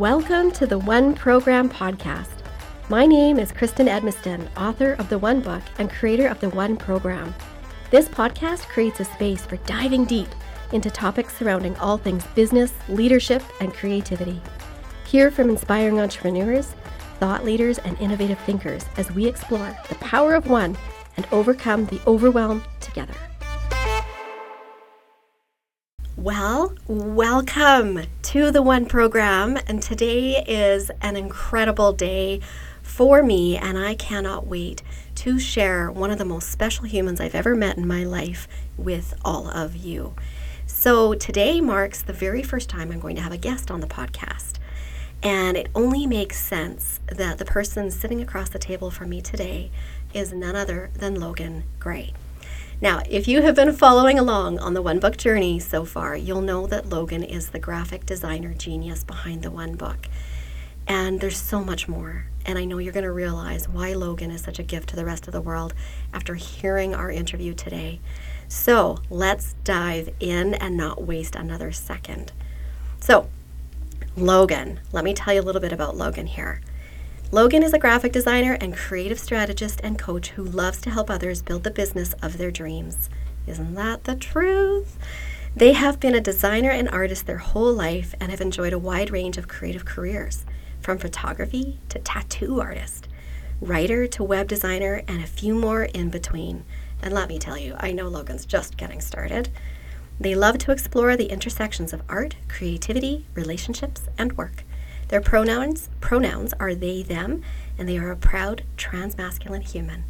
Welcome to the One Program podcast. My name is Kristen Edmiston, author of the One Book and creator of the One Program. This podcast creates a space for diving deep into topics surrounding all things business, leadership, and creativity. Hear from inspiring entrepreneurs, thought leaders, and innovative thinkers as we explore the power of one and overcome the overwhelm together. Well, welcome to the One Program. And today is an incredible day for me, and I cannot wait to share one of the most special humans I've ever met in my life with all of you. So, today marks the very first time I'm going to have a guest on the podcast. And it only makes sense that the person sitting across the table from me today is none other than Logan Gray. Now, if you have been following along on the One Book journey so far, you'll know that Logan is the graphic designer genius behind the One Book. And there's so much more. And I know you're going to realize why Logan is such a gift to the rest of the world after hearing our interview today. So let's dive in and not waste another second. So, Logan, let me tell you a little bit about Logan here. Logan is a graphic designer and creative strategist and coach who loves to help others build the business of their dreams. Isn't that the truth? They have been a designer and artist their whole life and have enjoyed a wide range of creative careers, from photography to tattoo artist, writer to web designer, and a few more in between. And let me tell you, I know Logan's just getting started. They love to explore the intersections of art, creativity, relationships, and work. Their pronouns pronouns are they them, and they are a proud transmasculine human.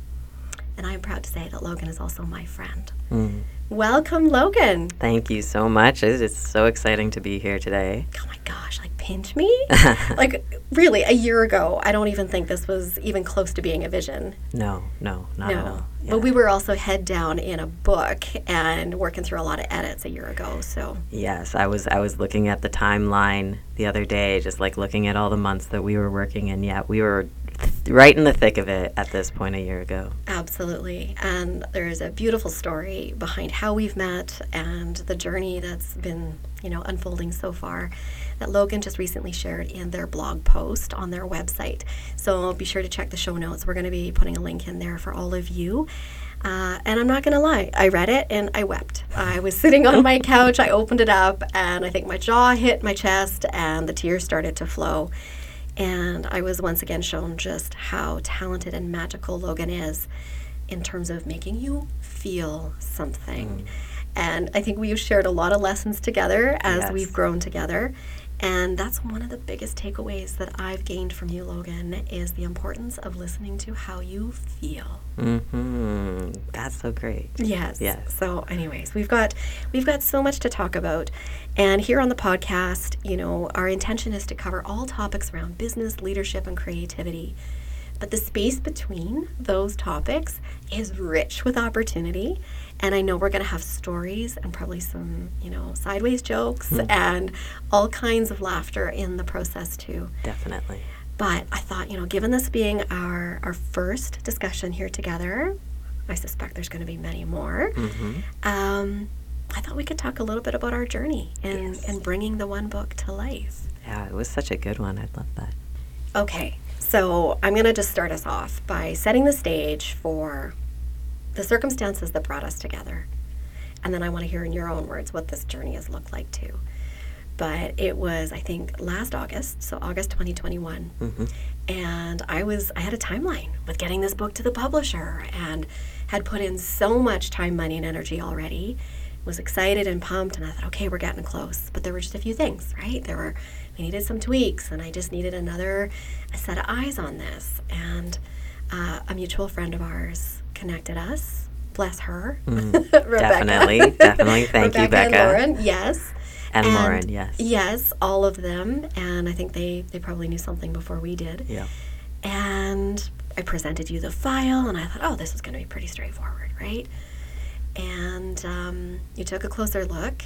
And I am proud to say that Logan is also my friend. Mm. Welcome, Logan. Thank you so much. It's, it's so exciting to be here today. Oh my gosh, like pinch me? like really, a year ago, I don't even think this was even close to being a vision. No, no, not at all. Yeah. But we were also head down in a book and working through a lot of edits a year ago. So Yes, I was I was looking at the timeline the other day, just like looking at all the months that we were working in. Yeah, we were th- right in the thick of it at this point a year ago. Absolutely. And there's a beautiful story behind how we've met and the journey that's been, you know, unfolding so far that Logan just recently shared in their blog post on their website. So be sure to check the show notes. We're going to be putting a link in there for all of you. Uh, and I'm not going to lie, I read it and I wept. I was sitting on my couch, I opened it up, and I think my jaw hit my chest and the tears started to flow. And I was once again shown just how talented and magical Logan is in terms of making you feel something. Mm. And I think we've shared a lot of lessons together as Yes. we've grown together. And that's one of the biggest takeaways that I've gained from you, Logan, is the importance of listening to how you feel. Mm-hmm. That's so great. Yes. Yes. So, anyways, we've got we've got so much to talk about, and here on the podcast, you know, our intention is to cover all topics around business, leadership, and creativity. But the space between those topics is rich with opportunity, and I know we're going to have stories and probably some, you know, sideways jokes and all kinds of laughter in the process too. Definitely. But I thought, you know, given this being our, our first discussion here together, I suspect there's going to be many more. Mm-hmm. Um, I thought we could talk a little bit about our journey and, Yes. and bringing the one book to life. Yeah, it was such a good one. I'd love that. Okay, so I'm going to just start us off by setting the stage for the circumstances that brought us together. And then I want to hear in your own words what this journey has looked like too. But it was, I think, last August, so August 2021. hmm and I was I had a timeline with getting this book to the publisher and had put in so much time, money, and energy already. Was excited and pumped, and I thought, okay, we're getting close. But there were just a few things, right? There were we needed some tweaks, and I just needed another set of eyes on this. And uh, a mutual friend of ours connected us. Bless her, Rebecca. Definitely, definitely. Thank you, Rebecca and Becca. Lauren, yes. And Lauren, yes. Yes, all of them. And I think they, they probably knew something before we did. Yeah. And I presented you the file, and I thought, oh, this is going to be pretty straightforward, right? And um, you took a closer look,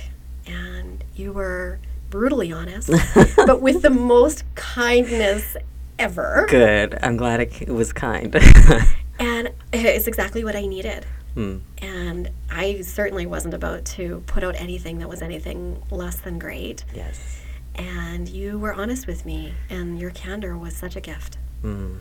and you were brutally honest, but with the most kindness ever. Good. I'm glad it was kind. And it's exactly what I needed. Hmm. And I certainly wasn't about to put out anything that was anything less than great. Yes. And you were honest with me, and your candor was such a gift. Mm,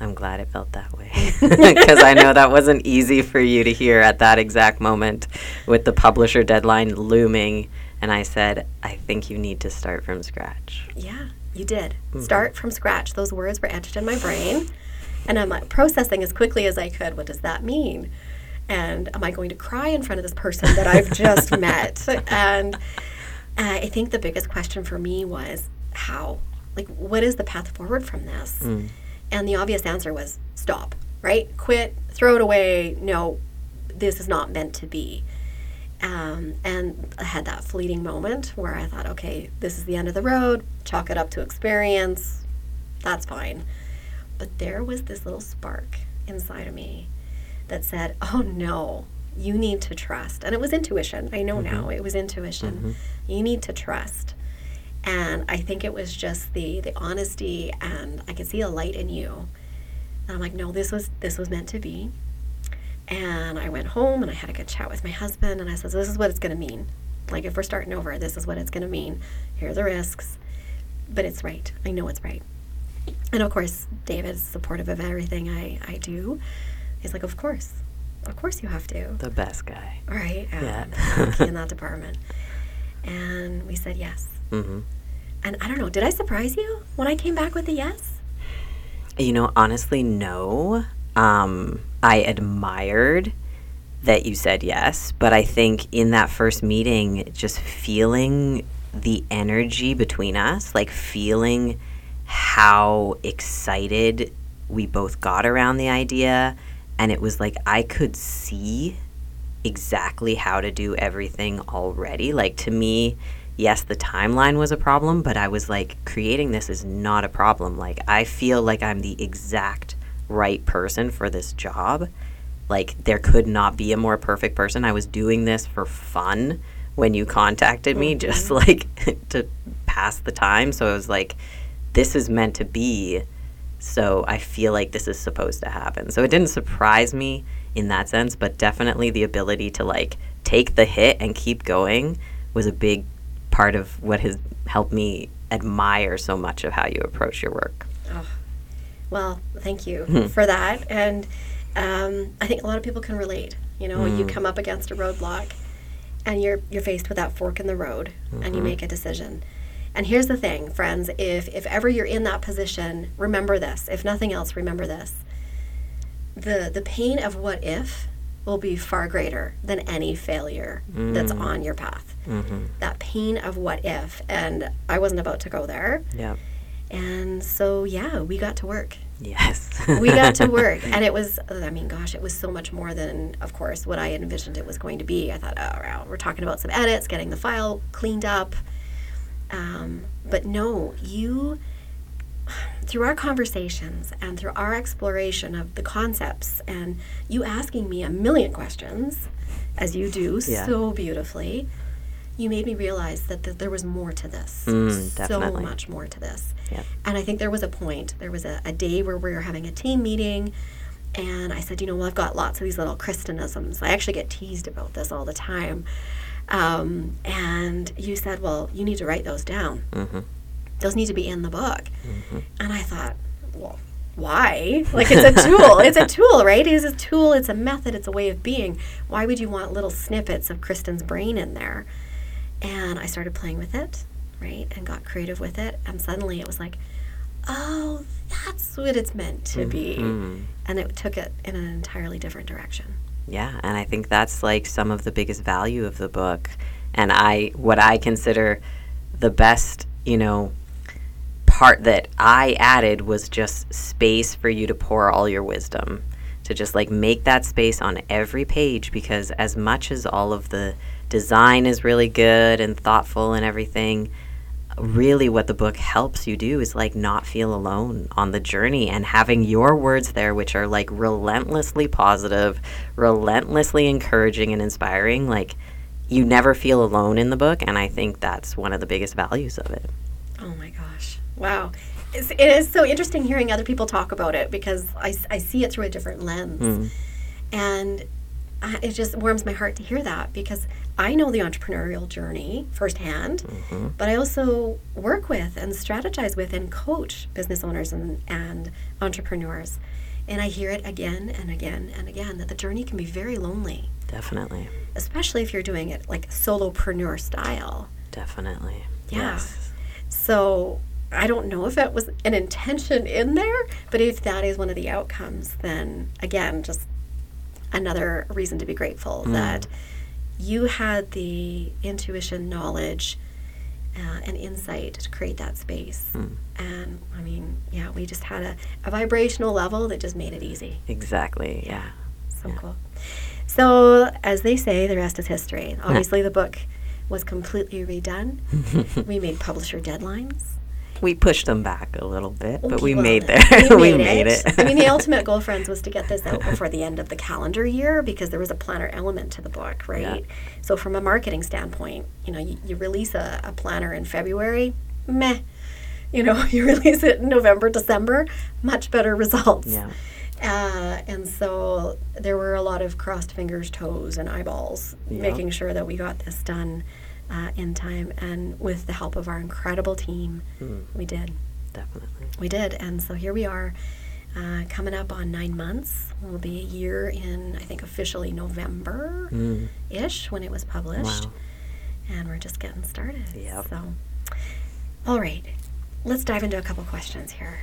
I'm glad it felt that way. Because I know that wasn't easy for you to hear at that exact moment with the publisher deadline looming. And I said, I think you need to start from scratch. Yeah, you did. Mm-hmm. Start from scratch. Those words were etched in my brain. And I'm like, processing as quickly as I could. What does that mean? And am I going to cry in front of this person that I've just met? And uh, I think the biggest question for me was how? Like, what is the path forward from this? Mm. And the obvious answer was stop, right? Quit, throw it away. No, this is not meant to be. Um, and I had that fleeting moment where I thought, okay, this is the end of the road, chalk it up to experience, that's fine. But there was this little spark inside of me that said, oh no, you need to trust. And it was intuition. I know mm-hmm. now it was intuition. Mm-hmm. You need to trust. And I think it was just the the honesty and I could see a light in you. And I'm like, no, this was this was meant to be. And I went home and I had a good chat with my husband and I said, This is what it's gonna mean. Like if we're starting over, this is what it's gonna mean. Here are the risks. But it's right. I know it's right. And of course, David is supportive of everything I, I do. He's like, Of course. Of course you have to. The best guy. Right. Um, yeah. in that department. And we said yes. Mm-hmm. And I don't know, did I surprise you when I came back with a yes? You know, honestly, no. Um, I admired that you said yes, but I think in that first meeting, just feeling the energy between us, like feeling how excited we both got around the idea. And it was like I could see exactly how to do everything already. Like to me, yes, the timeline was a problem, but I was like, creating this is not a problem. Like, I feel like I'm the exact right person for this job. Like, there could not be a more perfect person. I was doing this for fun when you contacted me, mm-hmm. just like to pass the time. So I was like, this is meant to be. So I feel like this is supposed to happen. So it didn't surprise me in that sense, but definitely the ability to like take the hit and keep going was a big part of what has helped me admire so much of how you approach your work. Well, thank you hmm. for that. And um, I think a lot of people can relate. You know, mm. you come up against a roadblock and you're you're faced with that fork in the road mm-hmm. and you mm-hmm. make a decision. And here's the thing, friends, if if ever you're in that position, remember this. If nothing else, remember this. The the pain of what if will be far greater than any failure mm. that's on your path. Mm-hmm. That pain of what if. And I wasn't about to go there. Yeah. And so, yeah, we got to work. Yes. we got to work. And it was, I mean, gosh, it was so much more than, of course, what I envisioned it was going to be. I thought, oh, wow, we're talking about some edits, getting the file cleaned up. Um, but no, you through our conversations and through our exploration of the concepts and you asking me a million questions as you do yeah. so beautifully you made me realize that, that there was more to this mm, so much more to this yep. and i think there was a point there was a, a day where we were having a team meeting and i said you know well i've got lots of these little Kristenisms i actually get teased about this all the time um, and you said well you need to write those down mm-hmm those need to be in the book. Mm-hmm. And I thought, well, why? Like it's a tool. it's a tool, right? It's a tool, it's a method, it's a way of being. Why would you want little snippets of Kristen's brain in there? And I started playing with it, right? And got creative with it. And suddenly it was like, oh, that's what it's meant to mm-hmm. be. And it took it in an entirely different direction. Yeah, and I think that's like some of the biggest value of the book. And I what I consider the best, you know, part that I added was just space for you to pour all your wisdom. To just like make that space on every page because as much as all of the design is really good and thoughtful and everything, really what the book helps you do is like not feel alone on the journey and having your words there which are like relentlessly positive, relentlessly encouraging and inspiring like you never feel alone in the book and I think that's one of the biggest values of it. Oh my gosh. Wow. It's, it is so interesting hearing other people talk about it because I, I see it through a different lens. Mm. And it just warms my heart to hear that because I know the entrepreneurial journey firsthand, Mm-hmm. but I also work with and strategize with and coach business owners and, and entrepreneurs. And I hear it again and again and again that the journey can be very lonely, Definitely. especially if you're doing it like solopreneur style. Definitely. Yeah. Yes. So I don't know if it was an intention in there, but if that is one of the outcomes, then again, just another reason to be grateful that you had the intuition, knowledge, uh, and insight to create that space. And I mean, yeah, we just had a, a vibrational level that just made it easy. Exactly. Yeah. So cool. So, as they say, the rest is history. Obviously, the book was completely redone. we made publisher deadlines. We pushed them back a little bit, but we Well, made there. We we made, it. it. I mean, the ultimate goal, friends, was to get this out before the end of the calendar year because there was a planner element to the book, right? So, from a marketing standpoint, you know, you, you release a, a planner in February, meh. You know, you release it in November, December, much better results. Yeah. Uh, and so there were a lot of crossed fingers, toes, and eyeballs, Yeah. making sure that we got this done uh, in time. And with the help of our incredible team, Mm, we did. definitely. We did. And so here we are, uh, coming up on nine months. Will be a year in, I think, officially November Mm, ish when it was published. wow. And we're just getting started. Yep. So, all right, let's dive into a couple questions here.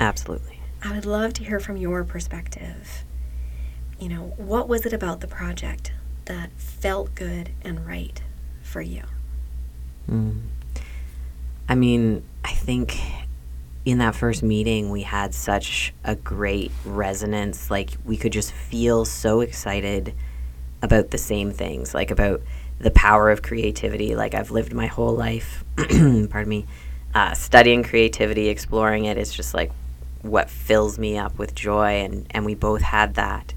Absolutely. I would love to hear from your perspective. You know, what was it about the project that felt good and right for you? Mm. I mean, I think in that first meeting, we had such a great resonance. Like, we could just feel so excited about the same things, like about the power of creativity. Like, I've lived my whole life, pardon me, uh, studying creativity, exploring it. It's just like what fills me up with joy. And, and we both had that.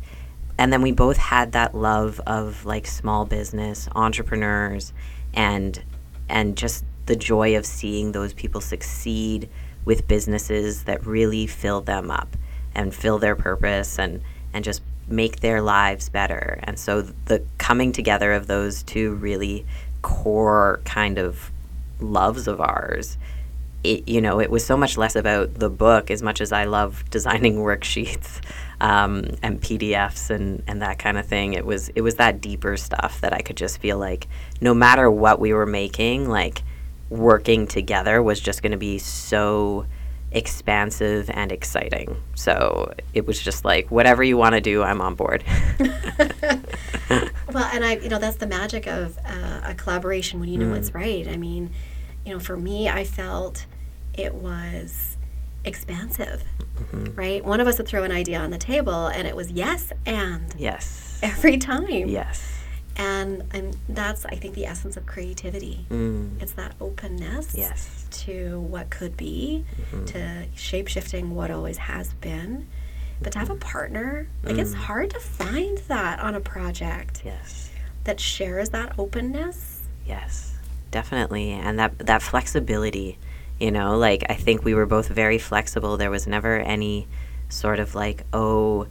And then we both had that love of like small business, entrepreneurs, and and just the joy of seeing those people succeed with businesses that really fill them up and fill their purpose and and just make their lives better. And so the coming together of those two really core kind of loves of ours it, you know, it was so much less about the book as much as I love designing worksheets um, and PDFs and, and that kind of thing. It was it was that deeper stuff that I could just feel like no matter what we were making, like working together was just going to be so expansive and exciting. So it was just like whatever you want to do, I'm on board. Well, and I, you know, that's the magic of uh, a collaboration when you know it's right. I mean, you know, for me, I felt it was expansive, mm-hmm. right? One of us would throw an idea on the table, and it was yes and yes. every time. Yes. And and that's I think the essence of creativity. Mm. It's that openness Yes. to what could be, mm-hmm. to shape shifting what always has been. But to have a partner, like it's mm. hard to find that on a project Yes. that shares that openness. Yes, definitely, and that that flexibility, you know, like I think we were both very flexible. There was never any sort of like, oh,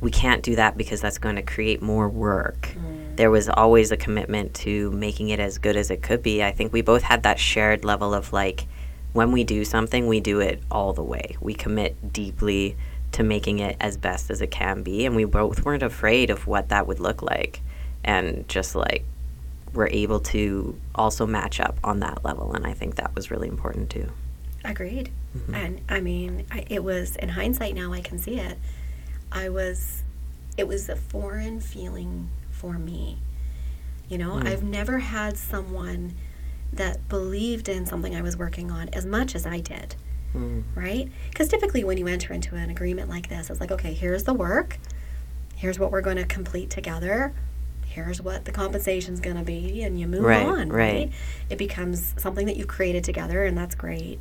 we can't do that because that's going to create more work. Mm. There was always a commitment to making it as good as it could be. I think we both had that shared level of like, when we do something, we do it all the way. We commit deeply to making it as best as it can be, and we both weren't afraid of what that would look like, and just like we're able to also match up on that level and i think that was really important too Agreed. Mm-hmm. And I mean, I, it was in hindsight now I can see it. I was, it was a foreign feeling for me. You know, mm. I've never had someone that believed in something I was working on as much as I did. Mm. Right? Because typically when you enter into an agreement like this, it's like, okay, here's the work, here's what we're going to complete together. Here's what the compensation's going to be, and you move Right, on, right. right? It becomes something that you've created together, and that's great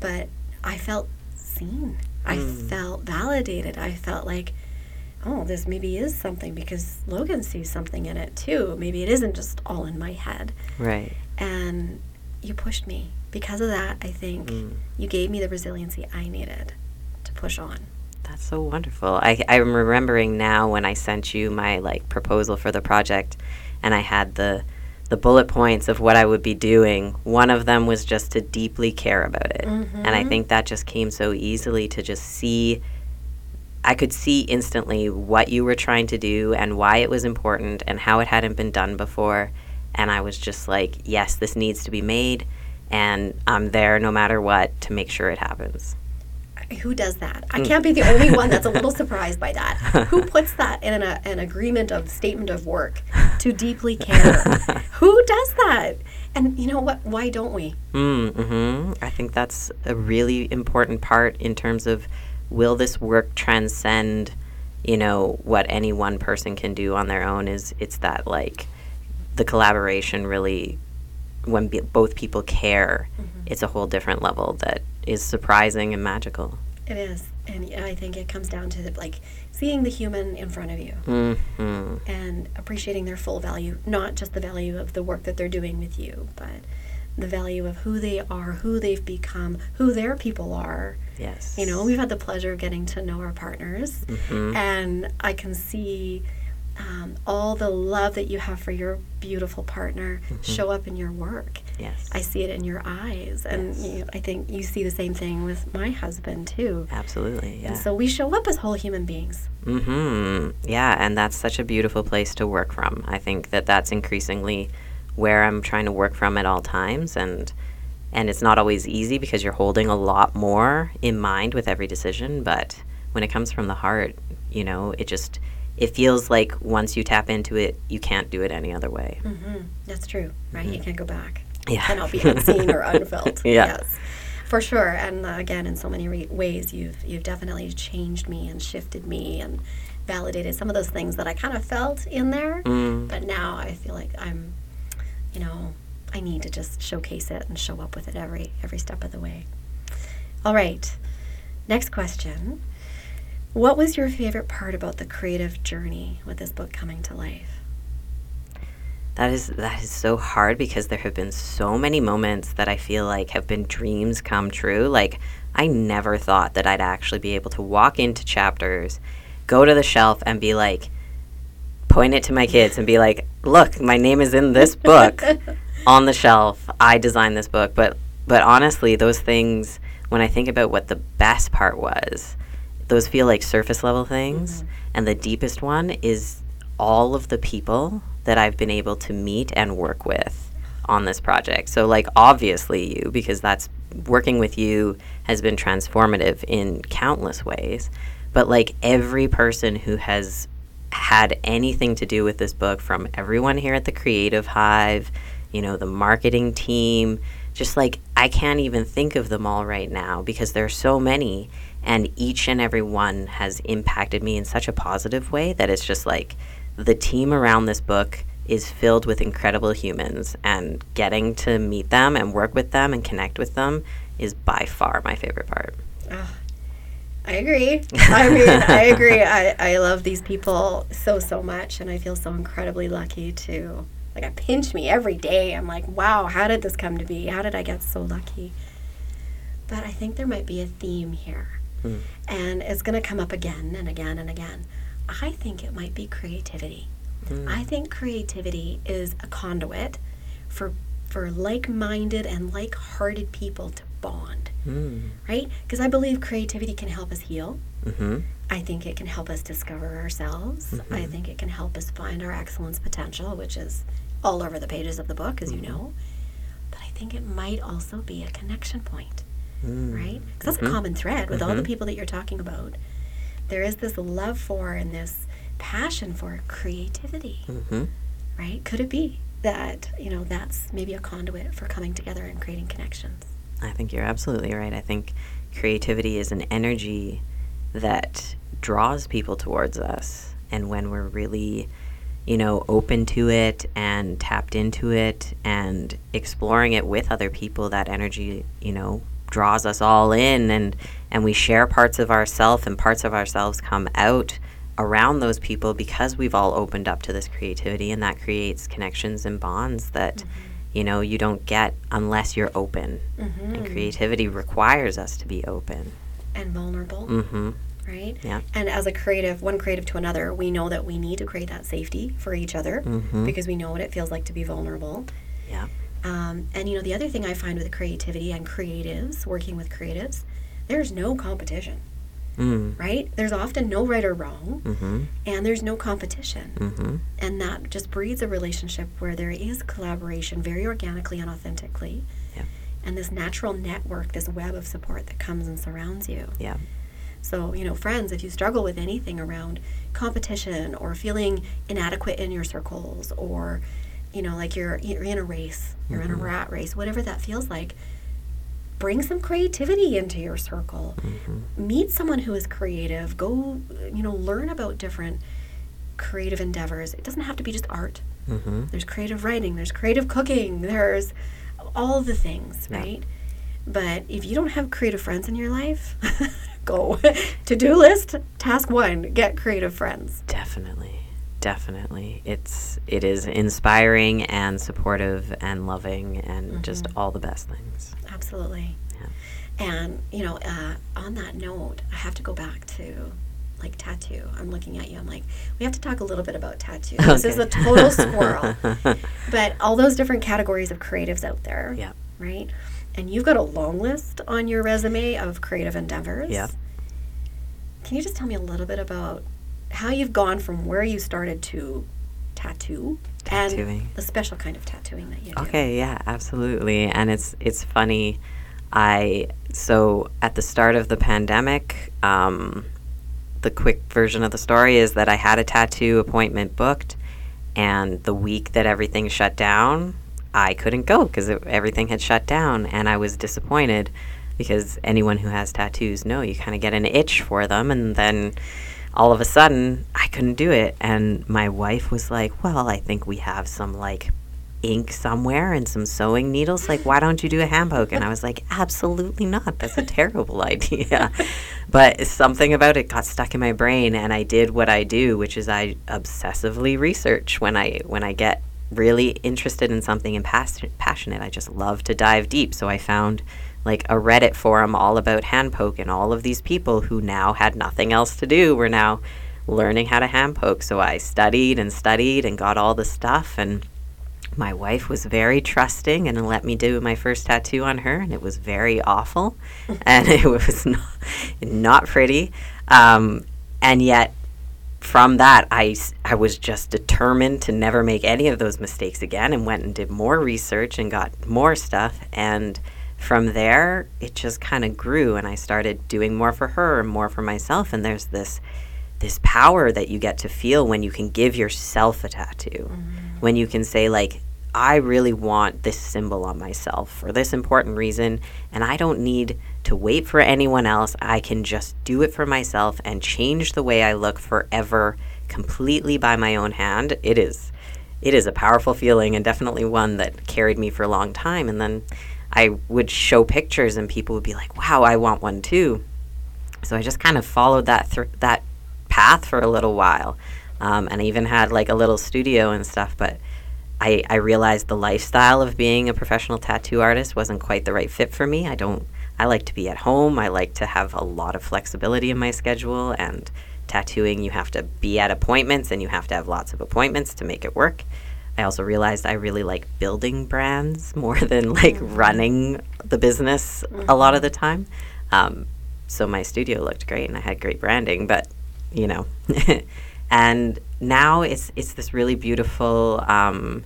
but I felt seen. I Mm. felt validated. I felt like, oh, this maybe is something because Logan sees something in it too. Maybe it isn't just all in my head. right And you pushed me. Because of that, I think Mm. you gave me the resiliency I needed to push on. That's so wonderful. I, I'm remembering now when I sent you my like proposal for the project, and I had the the bullet points of what I would be doing. One of them was just to deeply care about it, and I mm-hmm. think that just came so easily to just see. I could see instantly what you were trying to do and why it was important and how it hadn't been done before, and I was just like, yes, this needs to be made, and I'm there no matter what to make sure it happens. Who does that? I can't be the only one that's a little surprised by that. Who puts that in a, an agreement of statement of work to deeply care? Who does that? And you know what? Why don't we? Mm-hmm. I think that's a really important part in terms of will this work transcend, you know, what any one person can do on their own is it's that like the collaboration really when be- both people care, it's a whole different level that is surprising and magical. It is, and I think it comes down to like seeing the human in front of you Mm-hmm. and appreciating their full value, not just the value of the work that they're doing with you, but the value of who they are, who they've become, who their people are. Yes. You know, we've had the pleasure of getting to know our partners, Mhm. and I can see um, all the love that you have for your beautiful partner show up in your work. Yes. I see it in your eyes, and Yes. you, I think you see the same thing with my husband too. Absolutely. Yeah. And so we show up as whole human beings. Mm-hmm. Yeah, and that's such a beautiful place to work from. I think that that's increasingly where I'm trying to work from at all times, and and it's not always easy because you're holding a lot more in mind with every decision. But when it comes from the heart, you know, it just it feels like once you tap into it, you can't do it any other way. hmm That's true, right? You can't go back. Mm-hmm. Yeah. Cannot be unseen or unfelt. Yeah. Yes, for sure. And uh, again, in so many re- ways, you've you've definitely changed me and shifted me and validated some of those things that I kind of felt in there. Mm. But now I feel like I'm, you know, I need to just showcase it and show up with it every every step of the way. All right. Next question. What was your favorite part about the creative journey with this book coming to life? That is that is so hard because there have been so many moments that I feel like have been dreams come true. Like I never thought that I'd actually be able to walk into chapters, go to the shelf and be like point it to my kids and be like, "Look, my name is in this book on the shelf. I designed this book." But but honestly, those things when I think about what the best part was, those feel like surface level things mm-hmm. and the deepest one is all of the people that I've been able to meet and work with on this project. So like obviously you because that's working with you has been transformative in countless ways. But like every person who has had anything to do with this book from everyone here at the Creative Hive, you know, the marketing team, just like I can't even think of them all right now because there's so many and each and every one has impacted me in such a positive way that it's just like the team around this book is filled with incredible humans and getting to meet them and work with them and connect with them is by far my favorite part. Ah, I agree. I mean, I agree. I, I love these people so, so much, and I feel so incredibly lucky to, like, I pinch me every day. I'm like, wow, how did this come to be? How did I get so lucky? But I think there might be a theme here, Mm. and it's going to come up again and again and again. I think it might be creativity. I think creativity is a conduit for for like-minded and like-hearted people to bond Mm. right? Because I believe creativity can help us heal. Mm-hmm. I think it can help us discover ourselves. I think it can help us find our excellence potential, which is all over the pages of the book, as you know. But I think it might also be a connection point, Mm. right? Because that's a common thread with all the people that you're talking about. There is this love for and this passion for creativity, Mm-hmm. right? Could it be that, you know, that's maybe a conduit for coming together and creating connections? I think you're absolutely right. I think creativity is an energy that draws people towards us. And when we're really, you know, open to it and tapped into it and exploring it with other people, that energy, you know, draws us all in and and we share parts of ourself and parts of ourselves come out around those people because we've all opened up to this creativity and that creates connections and bonds that you know you don't get unless you're open Mm-hmm. and creativity requires us to be open And vulnerable. mm-hmm right? Yeah. And as a creative, one creative to another, we know that we need to create that safety for each other Mhm. because we know what it feels like to be vulnerable. Yeah. Um, and you know, the other thing I find with creativity and creatives, working with creatives, there's no competition, Mm. right? There's often no right or wrong, Mhm. and there's no competition. Mhm. And that just breeds a relationship where there is collaboration very organically and authentically. Yeah. And this natural network, this web of support that comes and surrounds you. Yeah. So, you know, friends, if you struggle with anything around competition or feeling inadequate in your circles or, you know, like you're you're in a race, you're in a rat race, whatever that feels like, bring some creativity into your circle. Meet someone who is creative. Go, you know, learn about different creative endeavors. It doesn't have to be just art. Mhm. There's creative writing, there's creative cooking, there's all the things, Yeah. right? But if you don't have creative friends in your life, go. to do list, task one get creative friends. Definitely. Definitely. It's it is inspiring and supportive and loving and just all the best things. Absolutely. Yeah. And, you know, uh, on that note, I have to go back to like tattoo. I'm looking at you. I'm like, we have to talk a little bit about tattoo. This is a total squirrel. But all those different categories of creatives out there, Yeah. right? And you've got a long list on your resume of creative endeavors. Yeah. Can you just tell me a little bit about how you've gone from where you started to tattoo Tattooing. and the special kind of tattooing that you do? Okay, yeah, absolutely. And it's it's funny. I so at the start of the pandemic, um, the quick version of the story is that I had a tattoo appointment booked, and the week that everything shut down, I couldn't go because everything had shut down, and I was disappointed because anyone who has tattoos know you kind of get an itch for them, and then all of a sudden I couldn't do it, and my wife was like, "Well, I think we have some like." ink somewhere and some sewing needles. Like why don't you do a hand poke? And i was like absolutely not. That's a terrible idea. But something about it got stuck in my brain and i did what i do which is i obsessively research. When i when i get really interested in something and pas- passionate i just love to dive deep. So i found like a reddit forum all about hand poke and all of these people who now had nothing else to do were now learning how to hand poke. So i studied and studied and got all the stuff and my wife was very trusting and let me do my first tattoo on her and it was very awful and it was not, not pretty. Um, and yet from that I, I was just determined to never make any of those mistakes again and went and did more research and got more stuff and from there it just kind of grew and i started doing more for her and more for myself and there's this this power that you get to feel when you can give yourself a tattoo. Mm-hmm. When you can say, like, I really want this symbol on myself for this important reason, and I don't need to wait for anyone else. I can just do it for myself and change the way I look forever completely by my own hand. It is it is a powerful feeling and definitely one that carried me for a long time and then I would show pictures and people would be like, "Wow, I want one too." So I just kind of followed that thr that path for a little while, um, and I even had like a little studio and stuff. But I, I realized the lifestyle of being a professional tattoo artist wasn't quite the right fit for me. I don't. I like to be at home. I like to have a lot of flexibility in my schedule. And tattooing, you have to be at appointments, and you have to have lots of appointments to make it work. I also realized I really like building brands more than like running the business a lot of the time. Um, so my studio looked great and I had great branding, but you know, and now it's it's this really beautiful um,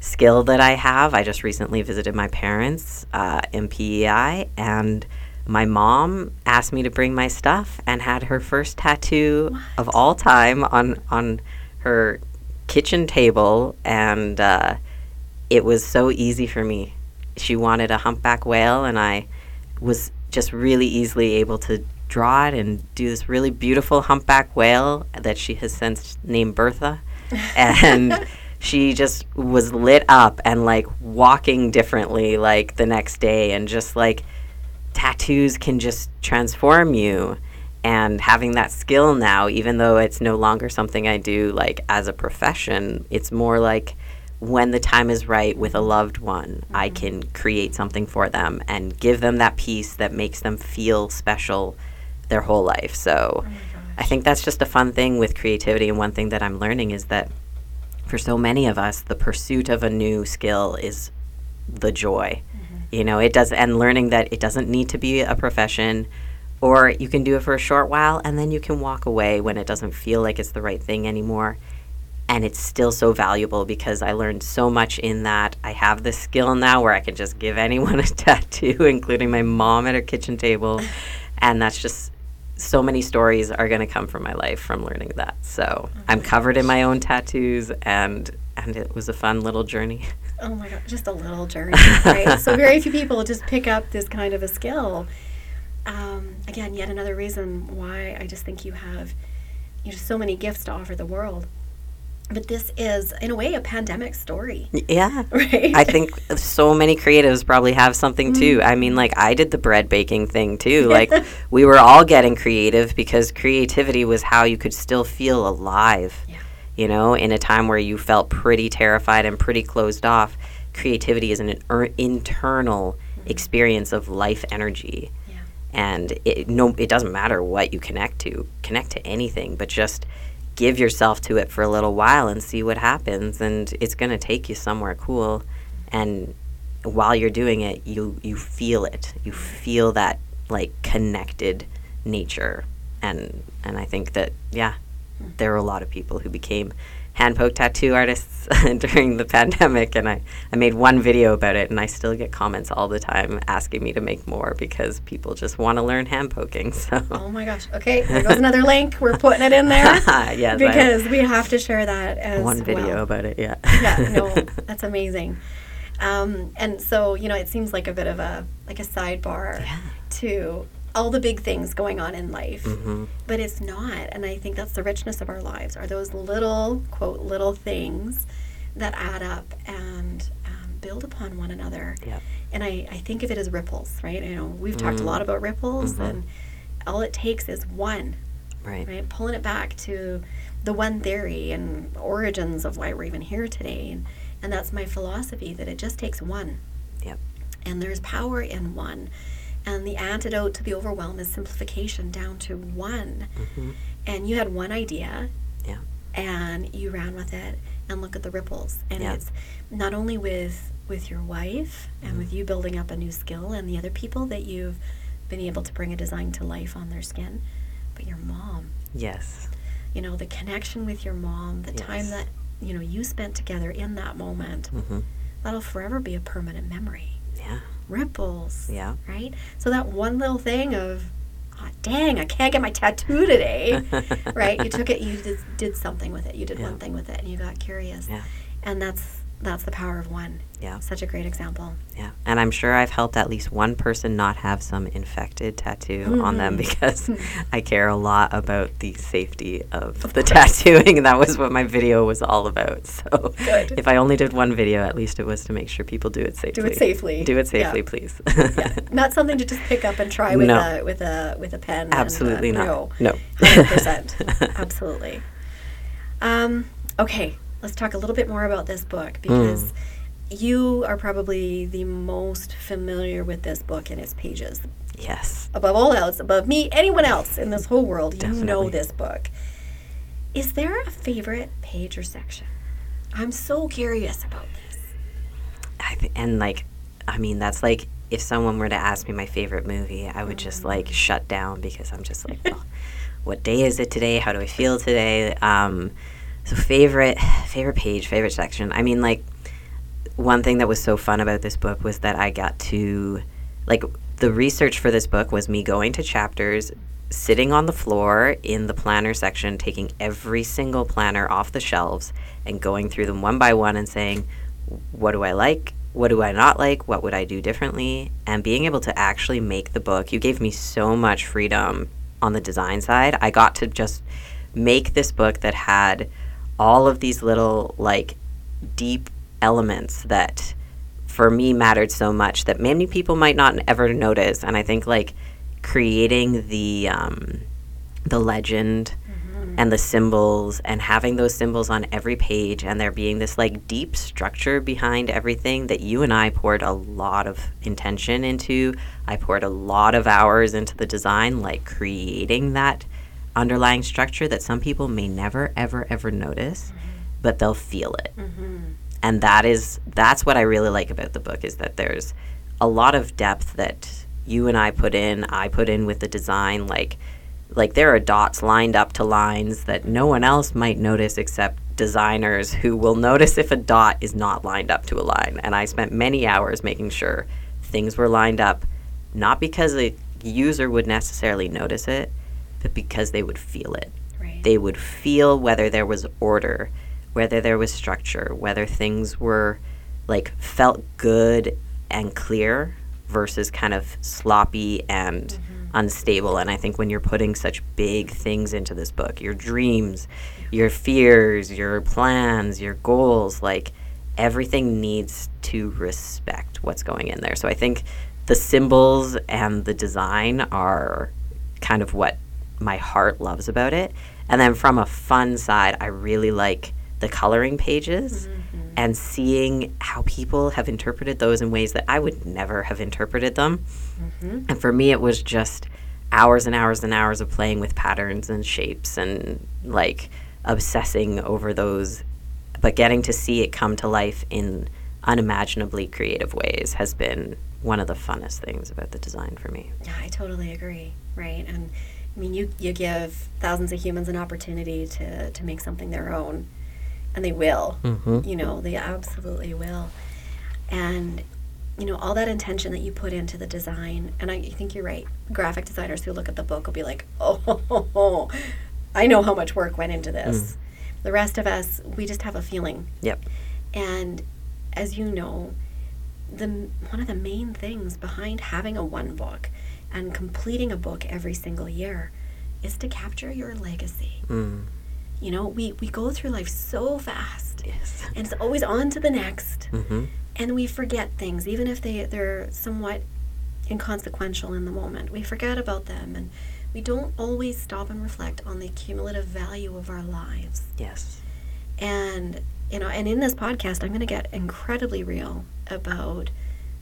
skill that I have. I just recently visited my parents uh, in PEI, and my mom asked me to bring my stuff and had her first tattoo of all time on on her kitchen table, and uh, it was so easy for me. She wanted a humpback whale, and I was just really easily able to draw it and do this really beautiful humpback whale that she has since named Bertha. And she just was lit up and like walking differently like the next day and just like tattoos can just transform you and having that skill now even though it's no longer something I do like as a profession it's more like when the time is right with a loved one I mm-hmm. can create something for them and give them that piece that makes them feel special their whole life. So oh I think that's just a fun thing with creativity. And one thing that I'm learning is that for so many of us, the pursuit of a new skill is the joy. Mm-hmm. You know, it does, and learning that it doesn't need to be a profession, or you can do it for a short while and then you can walk away when it doesn't feel like it's the right thing anymore. And it's still so valuable because I learned so much in that. I have this skill now where I can just give anyone a tattoo, including my mom at her kitchen table. And that's just so many stories are going to come from my life from learning that. So oh I'm covered in my own tattoos, and and it was a fun little journey. Oh my god, just a little journey, right? so very few people just pick up this kind of a skill. Um, again, yet another reason why I just think you have you know so many gifts to offer the world. But this is, in a way, a pandemic story, Yeah. right? I think so many creatives probably have something too. I mean, like I did the bread baking thing too. Like we were all getting creative because creativity was how you could still feel alive. Yeah. You know, in a time where you felt pretty terrified and pretty closed off, creativity is an er- internal experience of life energy. And it no it doesn't matter what you connect to. Connect to anything, but just give yourself to it for a little while and see what happens. And it's going to take you somewhere cool. And while you're doing it you you feel it. You feel that like connected nature. And and i think that yeah hmm. there are a lot of people who became hand poke tattoo artists during the pandemic and I, I made one video about it and i still get comments all the time asking me to make more because people just want to learn hand poking so Oh my gosh. Okay, there goes another link. We're putting it in there yes, I- because we have to share that as one video well. about it yeah yeah, no, that's amazing. Um, and so, you know, it seems like a bit of a like a sidebar Yeah. to all the big things going on in life, hmm but it's not. And I think that's the richness of our lives are those little quote little things that add up and um, build upon one another. Yep. And I, I think of it as ripples, right? You know, we've talked a Mm. lot about ripples, Mhm. and all it takes is one right right? Pulling it back to the one theory and origins of why we're even here today. And, and that's my philosophy that it just takes one. Yep. And there's power in one. And the antidote to the overwhelm is simplification down to one. hmm And you had one idea Yeah. and you ran with it and look at the ripples. And Yeah. it's not only with with your wife and Mm-hmm. with you building up a new skill and the other people that you've been able to bring a design to life on their skin, but your mom Yes. you know the connection with your mom the time that you know you spent together in that moment hmm that'll forever be a permanent memory Yeah. Ripples Yeah. right so that one little thing of oh, dang i can't get my tattoo today right you took it you did, did something with it you did Yeah. one thing with it and you got curious Yeah. and that's that's the power of one Yeah. such a great example Yeah. And I'm sure I've helped at least one person not have some infected tattoo on them Mhm. because I care a lot about the safety of, the tattooing. And that was what my video was all about. So Good. if I only did one video, at least it was to make sure people do it safely. Do it safely. Do it Yeah. safely, please. yeah not something to just pick up and try with No. a with a with a pen and, uh, Absolutely not. no. No. 100%. Absolutely. Um, okay, let's talk a little bit more about this book because Mm. You are probably the most familiar with this book and its pages. Yes. Above all else, above me, anyone else in this whole world, you know this book. Is there a favorite page or section? I'm so curious about this. I th- and like, I mean, that's like if someone were to ask me my favorite movie, I would just like shut down because I'm just like, well, what day is it today? How do I feel today? Um, so favorite favorite page, favorite section. I mean, like one thing that was so fun about this book was that I got to like the research for this book was me going to chapters sitting on the floor in the planner section taking every single planner off the shelves and going through them one by one and saying what do I like? What do I not like? What would I do differently? And being able to actually make the book you gave me so much freedom on the design side. I got to just make this book that had all of these little like deep elements that for me mattered so much that many people might not ever notice and i think like creating the um, the legend mm-hmm. and the symbols and having those symbols on every page and there being this like deep structure behind everything that you and I poured a lot of intention into. I poured a lot of hours into the design, like creating that underlying structure that some people may never ever ever notice, mm-hmm. but they'll feel it. Mm-hmm. And that is that's what I really like about the book is that there's a lot of depth that you and I put in, I put in with the design like like there are dots lined up to lines that no one else might notice except designers who will notice if a dot is not lined up to a line. And I spent many hours making sure things were lined up, not because a user would necessarily notice it, but because they would feel it. Right. They would feel whether there was order, whether there was structure, whether things were like felt good and clear versus kind of sloppy and mm-hmm. unstable. And I think when you're putting such big things into this book, your dreams, your fears, your plans, your goals, like everything needs to respect what's going in there. So I think the symbols and the design are kind of what my heart loves about it. And then from a fun side, I really like the coloring pages mm-hmm. and seeing how people have interpreted those in ways that I would never have interpreted them. Mm-hmm. And for me, it was just hours and hours and hours of playing with patterns and shapes and like obsessing over those, but getting to see it come to life in unimaginably creative ways has been one of the funnest things about the design for me. Yeah, I totally agree. Right. And I mean, you, you give thousands of humans an opportunity to, to make something their own, and they will. Mm-hmm. You know, they absolutely will. And, you know, all that intention that you put into the design, and I think you're right. Graphic designers who look at the book will be like, oh, I know how much work went into this. The rest of us, we just have a feeling. Yep. And as you know, the one of the main things behind having a one book and completing a book every single year is to capture your legacy. Mm. You know, we, we go through life so fast Yes. and it's always on to the next Mm-hmm. and we forget things even if they they're somewhat inconsequential in the moment. We forget about them and we don't always stop and reflect on the cumulative value of our lives. Yes. And you know, and in this podcast, I'm going to get incredibly real about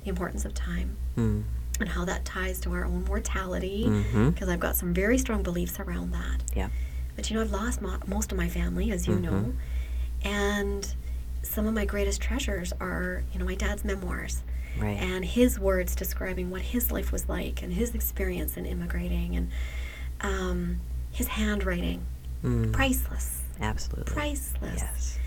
the importance of time Mm. and how that ties to our own mortality. Mm-hmm. Because I've got some very strong beliefs around that. Yeah. But you know, I've lost mo- most of my family, as you know, and some of my greatest treasures are, you know, my dad's memoirs Right. and his words describing what his life was like and his experience in immigrating and um, his handwriting, Mm. priceless, Absolutely. priceless. Yes.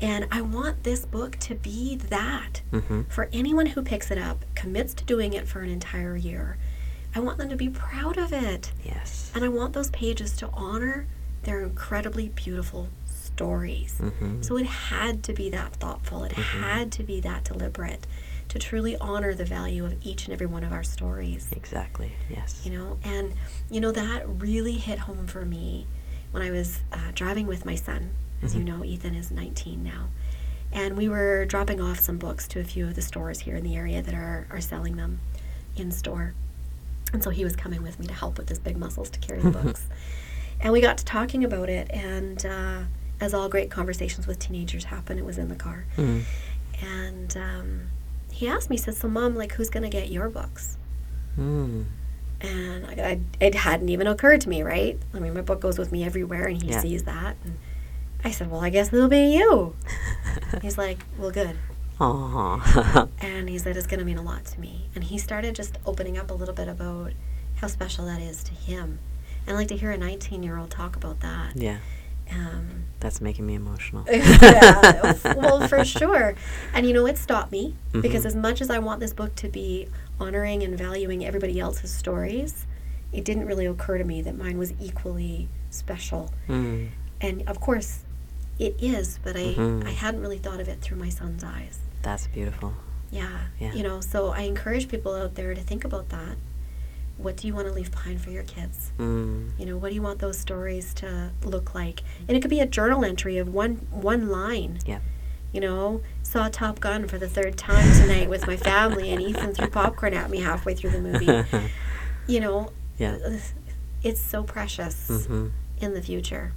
And I want this book to be that Mm-hmm. for anyone who picks it up, commits to doing it for an entire year. I want them to be proud of it. Yes. And I want those pages to honor their incredibly beautiful stories. Mm-hmm. So it had to be that thoughtful, it had to be that deliberate to truly honor the value of each and every one of our stories. Exactly. Yes. You know, and you know, that really hit home for me when I was uh, driving with my son. As you know, Ethan is 19 now. And we were dropping off some books to a few of the stores here in the area that are, are selling them in store. And so he was coming with me to help with his big muscles to carry the books. And we got to talking about it, and uh, as all great conversations with teenagers happen, it was in the car. Mm. And um, he asked me, he said, So, mom, like, who's going to get your books? Mm. And I, I, it hadn't even occurred to me, right? I mean, my book goes with me everywhere, and he Yeah. sees that. And I said, Well, I guess it'll be you. He's like, Well, good. Aw. And he said, It's going to mean a lot to me. And he started just opening up a little bit about how special that is to him. And I like to hear a 19 year old talk about that. yeah. Um, That's making me emotional. yeah, well, for sure. And you know, it stopped me because Mhm. as much as I want this book to be honoring and valuing everybody else's stories, it didn't really occur to me that mine was equally special. Mm. And of course, it is, but I, Mhm. I hadn't really thought of it through my son's eyes. That's beautiful. Yeah. Yeah. You know, so I encourage people out there to think about that. What do you want to leave behind for your kids? Mm. You know, what do you want those stories to look like? And it could be a journal entry of one one line. Yeah. You know, saw Top Gun for the third time tonight with my family, and Ethan threw popcorn at me halfway through the movie. You know, yeah. it's so precious Mm-hmm. in the future.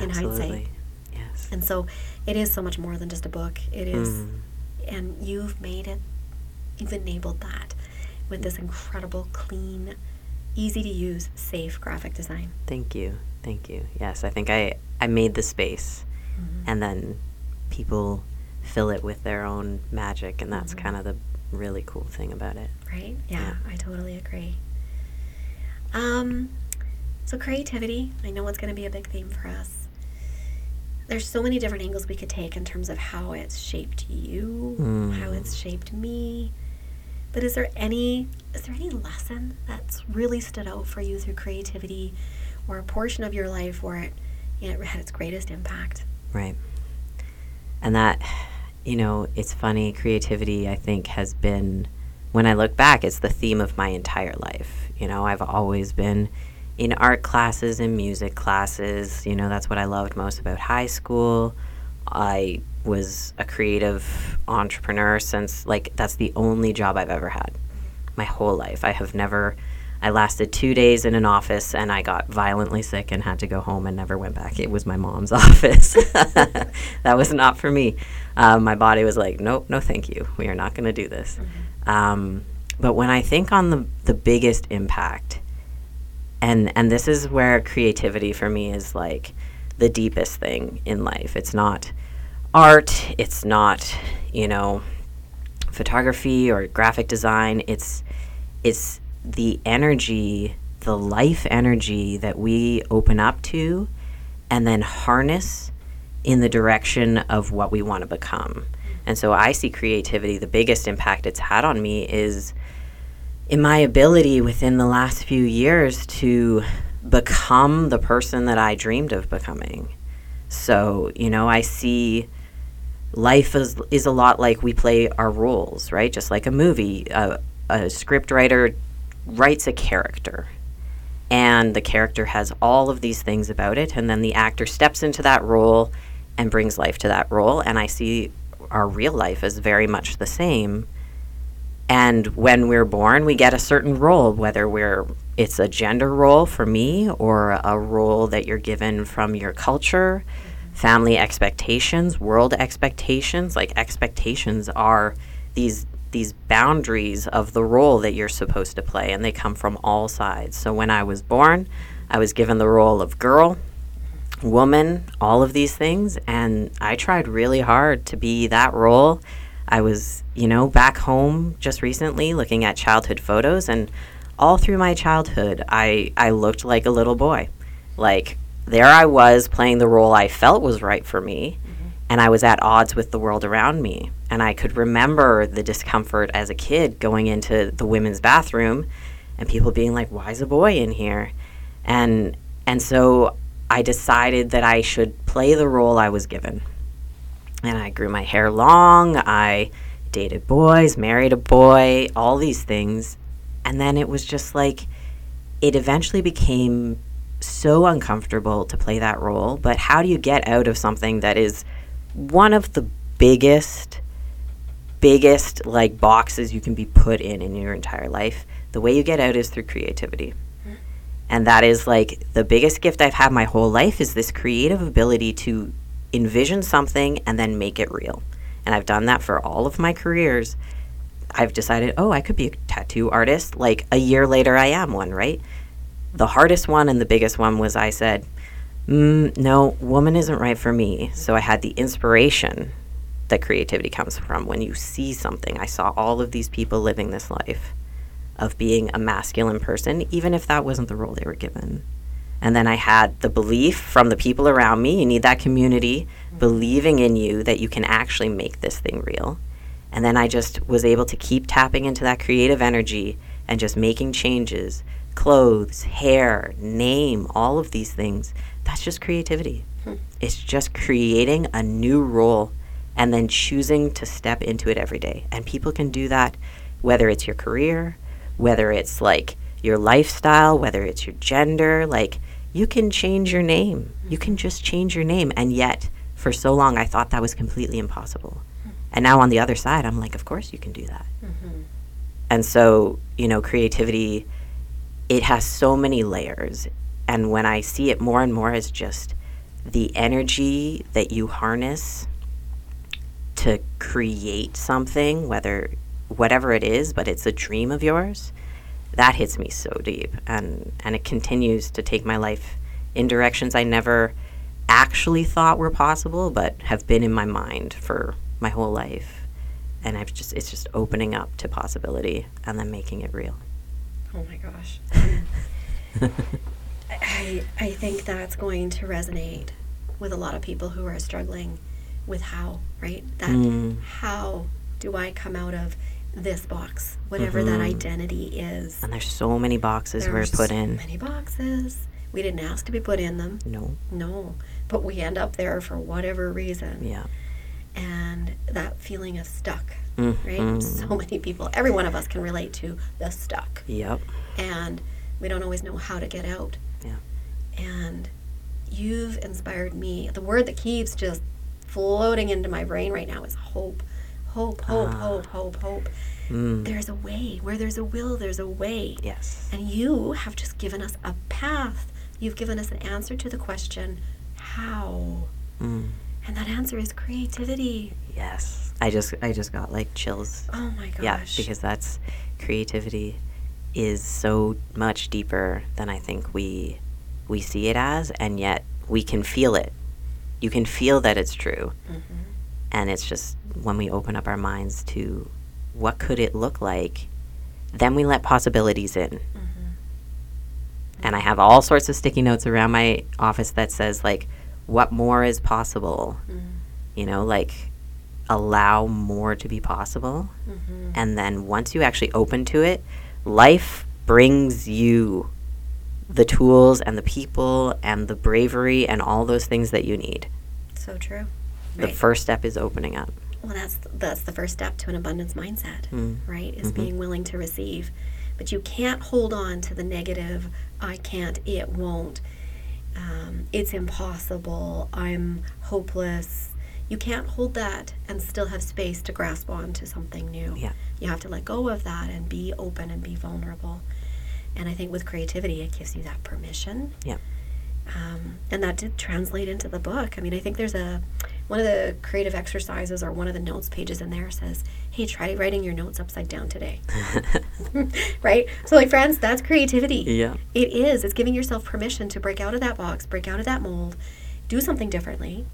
in Absolutely. hindsight. Yes. And so it is so much more than just a book. It is, Mm. and you've made it, you've enabled that with this incredible, clean, easy to use, safe graphic design. Thank you. Thank you. Yes, I think I, I made the space Mm-hmm. and then people fill it with their own magic and that's Mhm. kind of the really cool thing about it. Right? Yeah, Yeah. I totally agree. Um, so creativity, I know it's going to be a big theme for us. There's so many different angles we could take in terms of how it's shaped you, how Mm. it's shaped me. But is there any is there any lesson that's really stood out for you through creativity or a portion of your life where it, it had its greatest impact? Right. And that, you know, it's funny, creativity, I think, has been, when I look back, it's the theme of my entire life. You know, I've always been in art classes and music classes. You know, that's what I loved most about high school. I was a creative entrepreneur since, like, that's the only job I've ever had my whole life. I have never. I lasted two days in an office and I got violently sick and had to go home and never went back. It was my mom's office. that was not for me. Um, my body was like, nope, no, thank you. We are not going to do this. Um, but when I think on the, the biggest impact, and and this is where creativity for me is like the deepest thing in life. It's not art. It's not you know photography or graphic design. It's it's the energy, the life energy that we open up to, and then harness in the direction of what we want to become. And so I see creativity. The biggest impact it's had on me is in my ability within the last few years to become the person that I dreamed of becoming. So, you know, I see life is, is a lot like we play our roles, right? Just like a movie. A, a script writer writes a character, and the character has all of these things about it, and then the actor steps into that role and brings life to that role. And I see our real life as very much the same. And when we're born, we get a certain role, whether we're it's a gender role for me or a role that you're given from your culture, family expectations, world expectations. Like expectations are these these boundaries of the role that you're supposed to play and they come from all sides. So when I was born, I was given the role of girl, woman, all of these things and I tried really hard to be that role. I was, you know, back home just recently looking at childhood photos and all through my childhood I I looked like a little boy. Like there I was playing the role I felt was right for me mm-hmm. and I was at odds with the world around me. And I could remember the discomfort as a kid going into the women's bathroom and people being like, "Why is a boy in here?" And and so I decided that I should play the role I was given. And I grew my hair long, I dated boys, married a boy, all these things. And then it was just like it eventually became so uncomfortable to play that role, but how do you get out of something that is one of the biggest biggest like boxes you can be put in in your entire life? The way you get out is through creativity. Mm-hmm. And that is like the biggest gift I've had my whole life is this creative ability to envision something and then make it real. And I've done that for all of my careers. I've decided, oh, I could be a tattoo artist. Like a year later, I am one, right? The hardest one and the biggest one was I said, mm, no, woman isn't right for me. So I had the inspiration that creativity comes from when you see something. I saw all of these people living this life of being a masculine person, even if that wasn't the role they were given. And then I had the belief from the people around me, you need that community believing in you that you can actually make this thing real. And then I just was able to keep tapping into that creative energy and just making changes clothes, hair, name, all of these things. That's just creativity. Hmm. It's just creating a new role and then choosing to step into it every day. And people can do that whether it's your career, whether it's like your lifestyle, whether it's your gender, like you can change your name. You can just change your name. And yet, for so long, I thought that was completely impossible. Hmm. And now on the other side, I'm like, of course you can do that. Mm-hmm. And so, you know, creativity, it has so many layers. And when I see it more and more as just the energy that you harness to create something, whether whatever it is, but it's a dream of yours, that hits me so deep. And and it continues to take my life in directions I never actually thought were possible, but have been in my mind for my whole life. And I've just it's just opening up to possibility and then making it real. Oh my gosh. I, I think that's going to resonate with a lot of people who are struggling with how, right? That Mm. how do I come out of this box, whatever that Mhm. identity is. And there's so many boxes we're put so in. Many boxes. We didn't ask to be put in them. No. No. But we end up there for whatever reason. Yeah. And that feeling of stuck, Mhm. right? So many people, every one of us can relate to the stuck. Yep. And we don't always know how to get out. Yeah. And you've inspired me. The word that keeps just floating into my brain right now is hope. Hope, hope, Ah. hope, hope, hope. Mm. There's a way. Where there's a will, there's a way. Yes. And you have just given us a path. You've given us an answer to the question, how? Mm. And that answer is creativity. Yes. I just I just got like chills. Oh my gosh. Yeah, because that's creativity is so much deeper than I think we we see it as and yet we can feel it. You can feel that it's true. Mhm. And it's just when we open up our minds to what could it look like, then we let possibilities in. Mhm. And I have all sorts of sticky notes around my office that says like what more is possible. Mhm. You know, like allow more to be possible. Mhm. And then once you actually open to it, life brings you the tools and the people and the bravery and all those things that you need. So true. The first step is opening up. Well, that's that's the first step to an abundance mindset, Mm. right? Is Mhm. being willing to receive. But you can't hold on to the negative. I can't. It won't. Um, it's impossible. I'm hopeless. You can't hold that and still have space to grasp on to something new. Yeah. You have to let go of that and be open and be vulnerable. And I think with creativity, it gives you that permission. Yep. Um, and that did translate into the book. I mean, I think there's a one of the creative exercises or one of the notes pages in there says, "Hey, try writing your notes upside down today." right? So, like, friends, that's creativity. yeah. It is. It's giving yourself permission to break out of that box, break out of that mold, do something differently.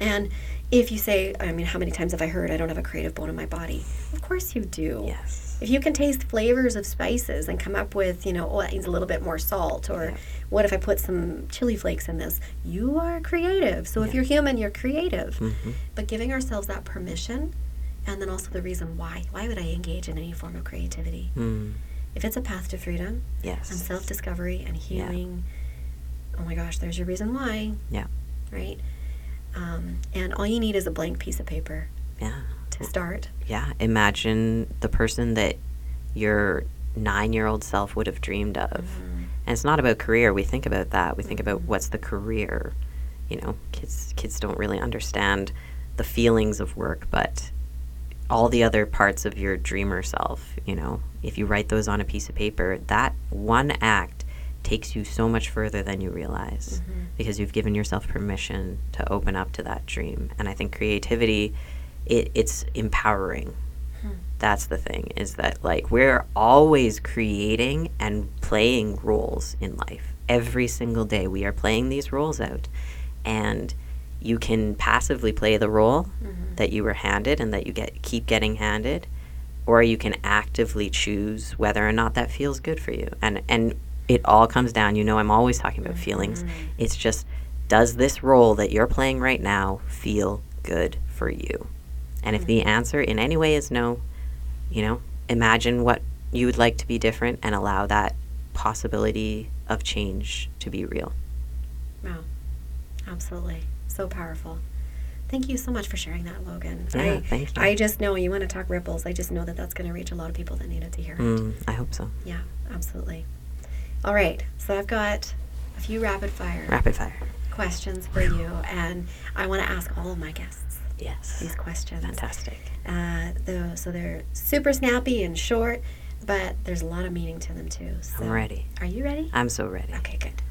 And if you say, I mean, how many times have I heard I don't have a creative bone in my body? Of course you do. Yes. If you can taste flavors of spices and come up with, you know, oh, that needs a little bit more salt, or Yeah. what if I put some chili flakes in this? You are creative. So if you're human, you're creative. hmm But giving ourselves that permission, and then also the reason why. Why would I engage in any form of creativity? Mm. If it's a path to freedom Yes. and self discovery and Yeah. healing, oh my gosh, there's your reason why. Yeah. Right? Um, and all you need is a blank piece of paper Yeah. to start. Yeah. Imagine the person that your nine year old self would have dreamed of. And it's not about career. We think about that. We think about what's the career. You know, kids kids don't really understand the feelings of work, but all the other parts of your dreamer self, you know, if you write those on a piece of paper, that one act takes you so much further than you realize mm-hmm. because you've given yourself permission to open up to that dream. And I think creativity it, it's empowering. Hmm. That's the thing is that like we're always creating and playing roles in life. Every single day we are playing these roles out. And you can passively play the role mm-hmm. that you were handed and that you get keep getting handed or you can actively choose whether or not that feels good for you. And and it all comes down you know I'm always talking about feelings it's just does this role that you're playing right now feel good for you and if the answer in any way is no you know, imagine what you would like to be different and allow that possibility of change to be real. Wow. Absolutely. So powerful. Thank you so much for sharing that, Logan. Yeah, I, thanks, Jen. I just know you want to talk ripples. I just know that that's going to reach a lot of people that needed to hear it. Mm, I hope so. Yeah, absolutely. All right. So I've got a few rapid fire Rapid fire. questions for you, and I want to ask all of my guests Yes. these questions. Fantastic. Uh, though, so they're super snappy and short, but there's a lot of meaning to them too. So I'm ready. Are you ready? I'm so ready. Okay, good.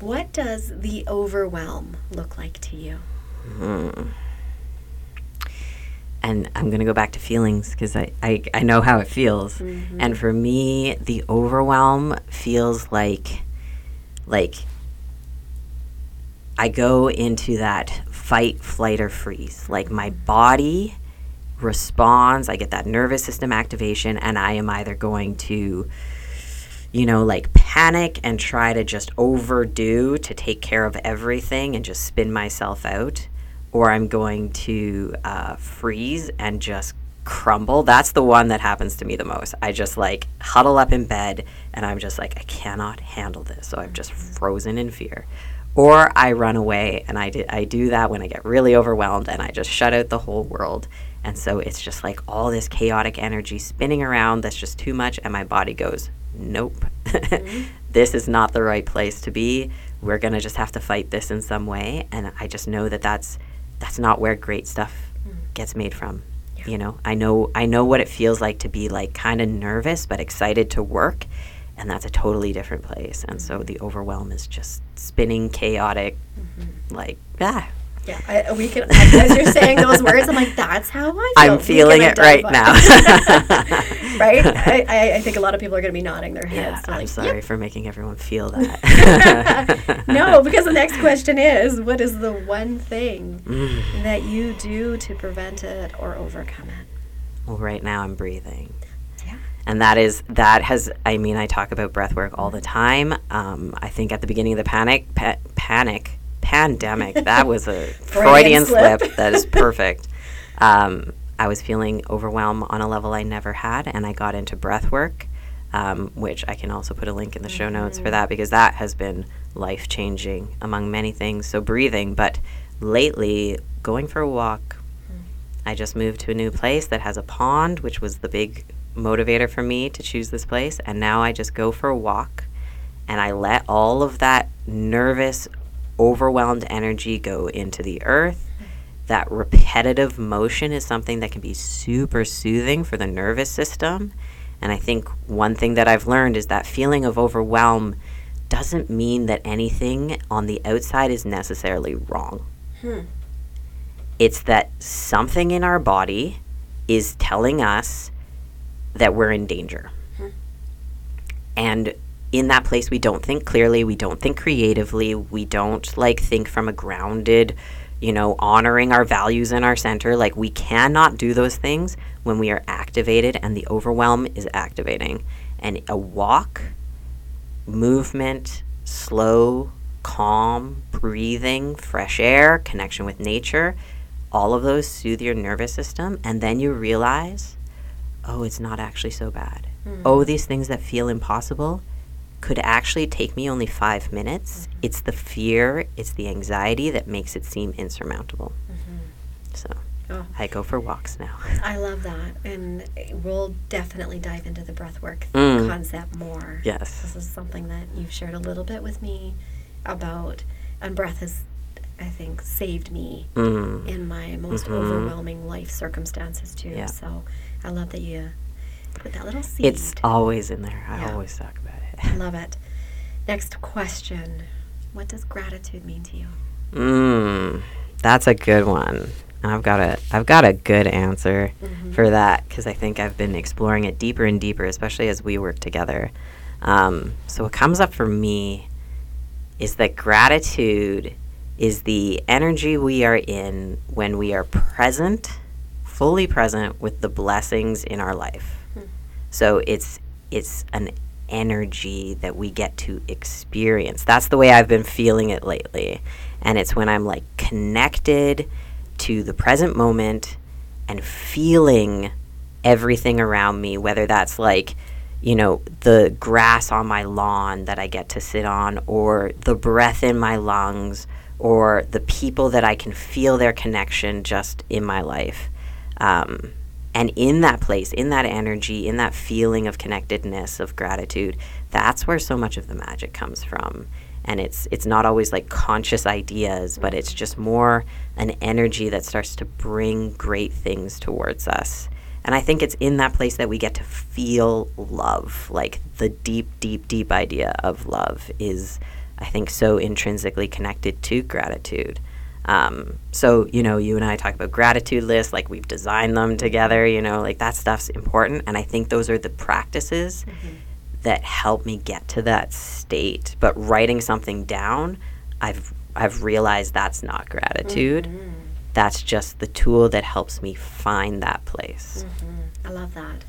What does the overwhelm look like to you? Hmm. And I'm going to go back to feelings because I, I, I know how it feels. Mm-hmm. And for me, the overwhelm feels like like I go into that fight, flight, or freeze. Like my body responds, I get that nervous system activation, and I am either going to, you know, like panic and try to just overdo to take care of everything and just spin myself out, or I'm going to uh, freeze and just crumble. That's the one that happens to me the most. I just like huddle up in bed and I'm just like, I cannot handle this. So I'm just frozen in fear. Or I run away and I, do, I do that when I get really overwhelmed and I just shut out the whole world. And so it's just like all this chaotic energy spinning around that's just too much. And my body goes, nope, this is not the right place to be. We're going to just have to fight this in some way. And I just know that that's, that's not where great stuff mm. gets made from you know? I know i know what it feels like to be like kind of nervous but excited to work and that's a totally different place and so mm. the overwhelm is just spinning chaotic mm-hmm. like ah Yeah, I, we can. As you're saying those words, I'm like, that's how I feel. i'm feeling it right now right? I, I, I think a lot of people are going to be nodding their heads. They're i'm like, sorry "Yep." for making everyone feel that no, because the next question is, what is the one thing Mm. that you do to prevent it or overcome it? well right now i'm breathing Yeah. and that is that has i mean i talk about breath work all the time um, i think at the beginning of the panic pa- panic pandemic. That was a freudian slip. slip. That is perfect. Um, i was feeling overwhelmed on a level i never had and i got into breath work um, which i can also put a link in the show notes for that because that has been life changing among many things. So breathing but lately going for a walk. I just moved to a new place that has a pond, which was the big motivator for me to choose this place. And now I just go for a walk and I let all of that nervous, overwhelmed energy go into the earth. That repetitive motion is something that can be super soothing for the nervous system. And I think one thing that I've learned is that feeling of overwhelm doesn't mean that anything on the outside is necessarily wrong. Hmm. It's that something in our body is telling us that we're in danger. Hmm. And in that place, we don't think clearly, we don't think creatively, we don't like think from a grounded, you know, honoring our values in our center. Like, we cannot do those things when we are activated and the overwhelm is activating. And a walk, movement, slow, calm, breathing, fresh air, connection with nature, all of those soothe your nervous system. And then you realize, oh, it's not actually so bad. Hmm. Oh, these things that feel impossible could actually take me only five minutes. It's the fear, it's the anxiety that makes it seem insurmountable. So Oh. I go for walks now. I love that. And we'll definitely dive into the breathwork Mm. concept more. Yes. This is something that you've shared a little bit with me about, and breath has, I think, saved me Mm. in my most Mhm. overwhelming life circumstances too. Yeah. So I love that you put that little seed. It's always in there. I Yeah. always talk about it. love it. Next question. What does gratitude mean to you? Mm, that's a good one. I've got a I've got a good answer for that because I think I've been exploring it deeper and deeper, especially as we work together. Um, so what comes up for me is that gratitude is the energy we are in when we are present, fully present with the blessings in our life. So it's it's an energy that we get to experience. That's the way I've been feeling it lately. And it's when I'm like connected to the present moment and feeling everything around me, whether that's like, you know, the grass on my lawn that I get to sit on, or the breath in my lungs, or the people that I can feel their connection just in my life. Um, and in that place, in that energy, in that feeling of connectedness, of gratitude, that's where so much of the magic comes from. And it's it's not always like conscious ideas, but it's just more an energy that starts to bring great things towards us. And I think it's in that place that we get to feel love, like the deep, deep, deep idea of love is I think, so intrinsically connected to gratitude. Um, so, you know, you and I talk about gratitude lists, like we've designed them together, you know, like that stuff's important. And I think those are the practices mm-hmm. that help me get to that state. But writing something down, I've, I've realized that's not gratitude. Mm-hmm. That's just the tool that helps me find that place. Mm-hmm. I love that.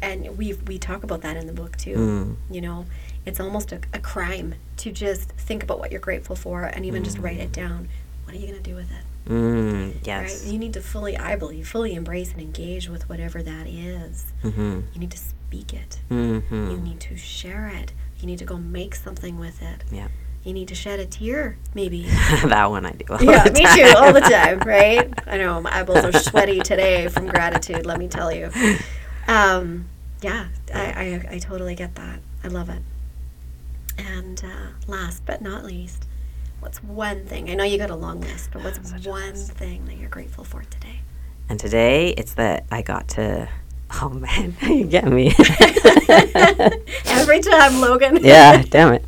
And we we talk about that in the book too. Mm. You know, it's almost a, a, crime to just think about what you're grateful for and even mm. just write it down what are you going to do with it? Mm, yes. Right? You need to fully, I believe, fully embrace and engage with whatever that is. Mm-hmm. You need to speak it. Mm-hmm. You need to share it. You need to go make something with it. Yeah. You need to shed a tear, maybe. that one I do. yeah, me too, all the time, right? I know my eyeballs are sweaty today from gratitude. Let me tell you. Um, yeah, I, I, I totally get that. I love it. And uh, last but not least, What's one thing? I know you got a long list, but what's one thing that you're grateful for today? And today it's that I got to. Oh man, you get me. Every time, Logan. yeah, damn it.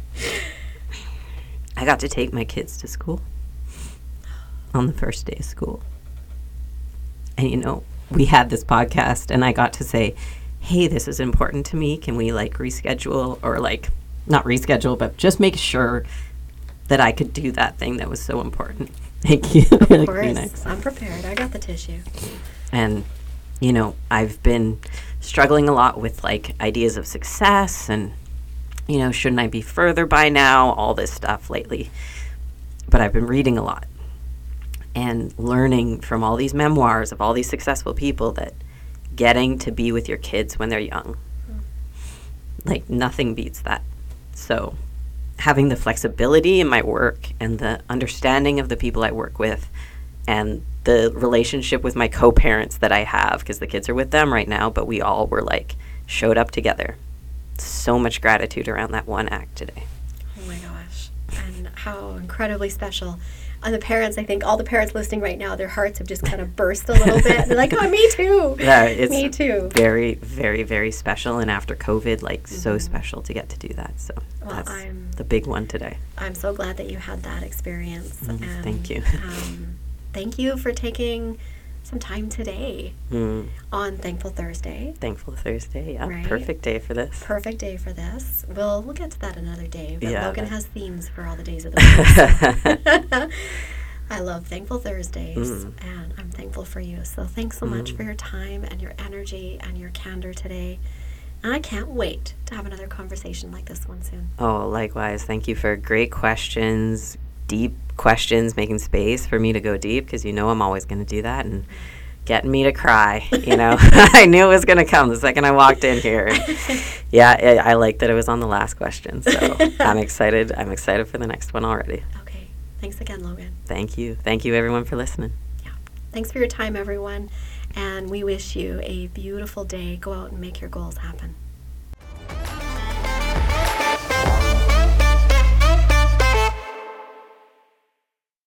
I got to take my kids to school on the first day of school. And you know, we had this podcast and I got to say, "Hey, this is important to me. Can we like reschedule or like not reschedule, but just make sure that I could do that thing that was so important. Thank you. Of course. I'm prepared. I got the tissue. And, you know, I've been struggling a lot with like ideas of success and, you know, shouldn't I be further by now? All this stuff lately. But I've been reading a lot and learning from all these memoirs of all these successful people that getting to be with your kids when they're young, mm. like nothing beats that. So, having the flexibility in my work and the understanding of the people I work with and the relationship with my co-parents that I have because the kids are with them right now, but we all were like showed up together. So much gratitude around that one act today. Oh my gosh. And how incredibly special the parents, I think all the parents listening right now, their hearts have just kind of burst a little bit. They're like, "Oh, me too." Yeah, it's me too. Very, very, very special. And after COVID, like mm-hmm. so special to get to do that. So well, that's I'm, the big one today. I'm so glad that you had that experience. Mm, and, thank you. um, thank you for taking some time today mm. on Thankful Thursday. Thankful Thursday, yeah. Right? Perfect day for this. Perfect day for this. We'll we'll get to that another day. But yeah, Logan has themes for all the days of the week. So. I love Thankful Thursdays, mm. and I'm thankful for you. So thanks so mm. much for your time and your energy and your candor today. And I can't wait to have another conversation like this one soon. Oh, likewise. Thank you for great questions, deep questions, making space for me to go deep because you know I'm always going to do that and getting me to cry. You know, I knew it was going to come the second I walked in here. yeah, it, I like that it was on the last question. So I'm excited. I'm excited for the next one already. Okay. Thanks again, Logan. Thank you. Thank you, everyone, for listening. Yeah. Thanks for your time, everyone. And we wish you a beautiful day. Go out and make your goals happen.